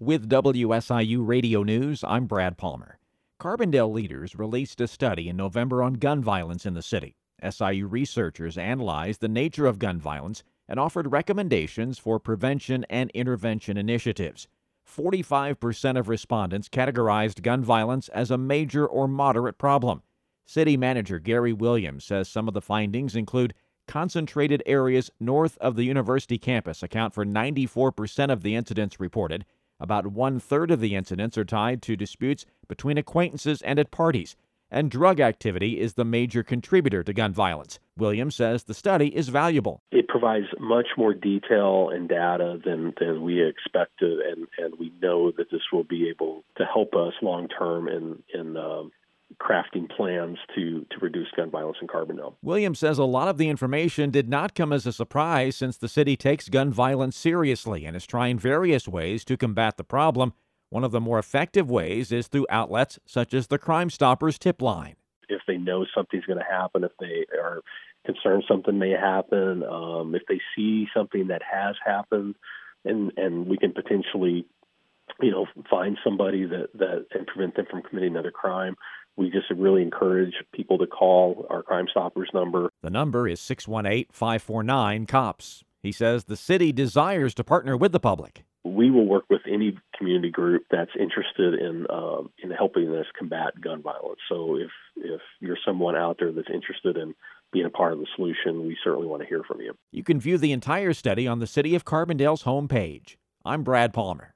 With WSIU Radio News, I'm Brad Palmer. Carbondale leaders released a study in November on gun violence in the city. SIU researchers analyzed the nature of gun violence and offered recommendations for prevention and intervention initiatives. 45% of respondents categorized gun violence as a major or moderate problem. City Manager Gary Williams says some of the findings include concentrated areas north of the university campus account for 94% of the incidents reported. About one third of the incidents are tied to disputes between acquaintances and at parties, and drug activity is the major contributor to gun violence. Williams says the study is valuable. It provides much more detail and data than, than we expected, and, and we know that this will be able to help us long term in, in um, crafting plans to, to reduce gun violence in Carbondale. Williams says a lot of the information did not come as a surprise since the city takes gun violence seriously and is trying various ways to combat the problem. One of the more effective ways is through outlets such as the Crime Stoppers tip line. If they know something's going to happen, if they are concerned something may happen, um, if they see something that has happened, and and we can potentially, you know, find somebody that that and prevent them from committing another crime. We just really encourage people to call our Crime Stoppers number. The number is 618 549 COPS. He says the city desires to partner with the public. We will work with any community group that's interested in uh, in helping us combat gun violence. So if if you're someone out there that's interested in being a part of the solution, we certainly want to hear from you. You can view the entire study on the City of Carbondale's homepage. I'm Brad Palmer.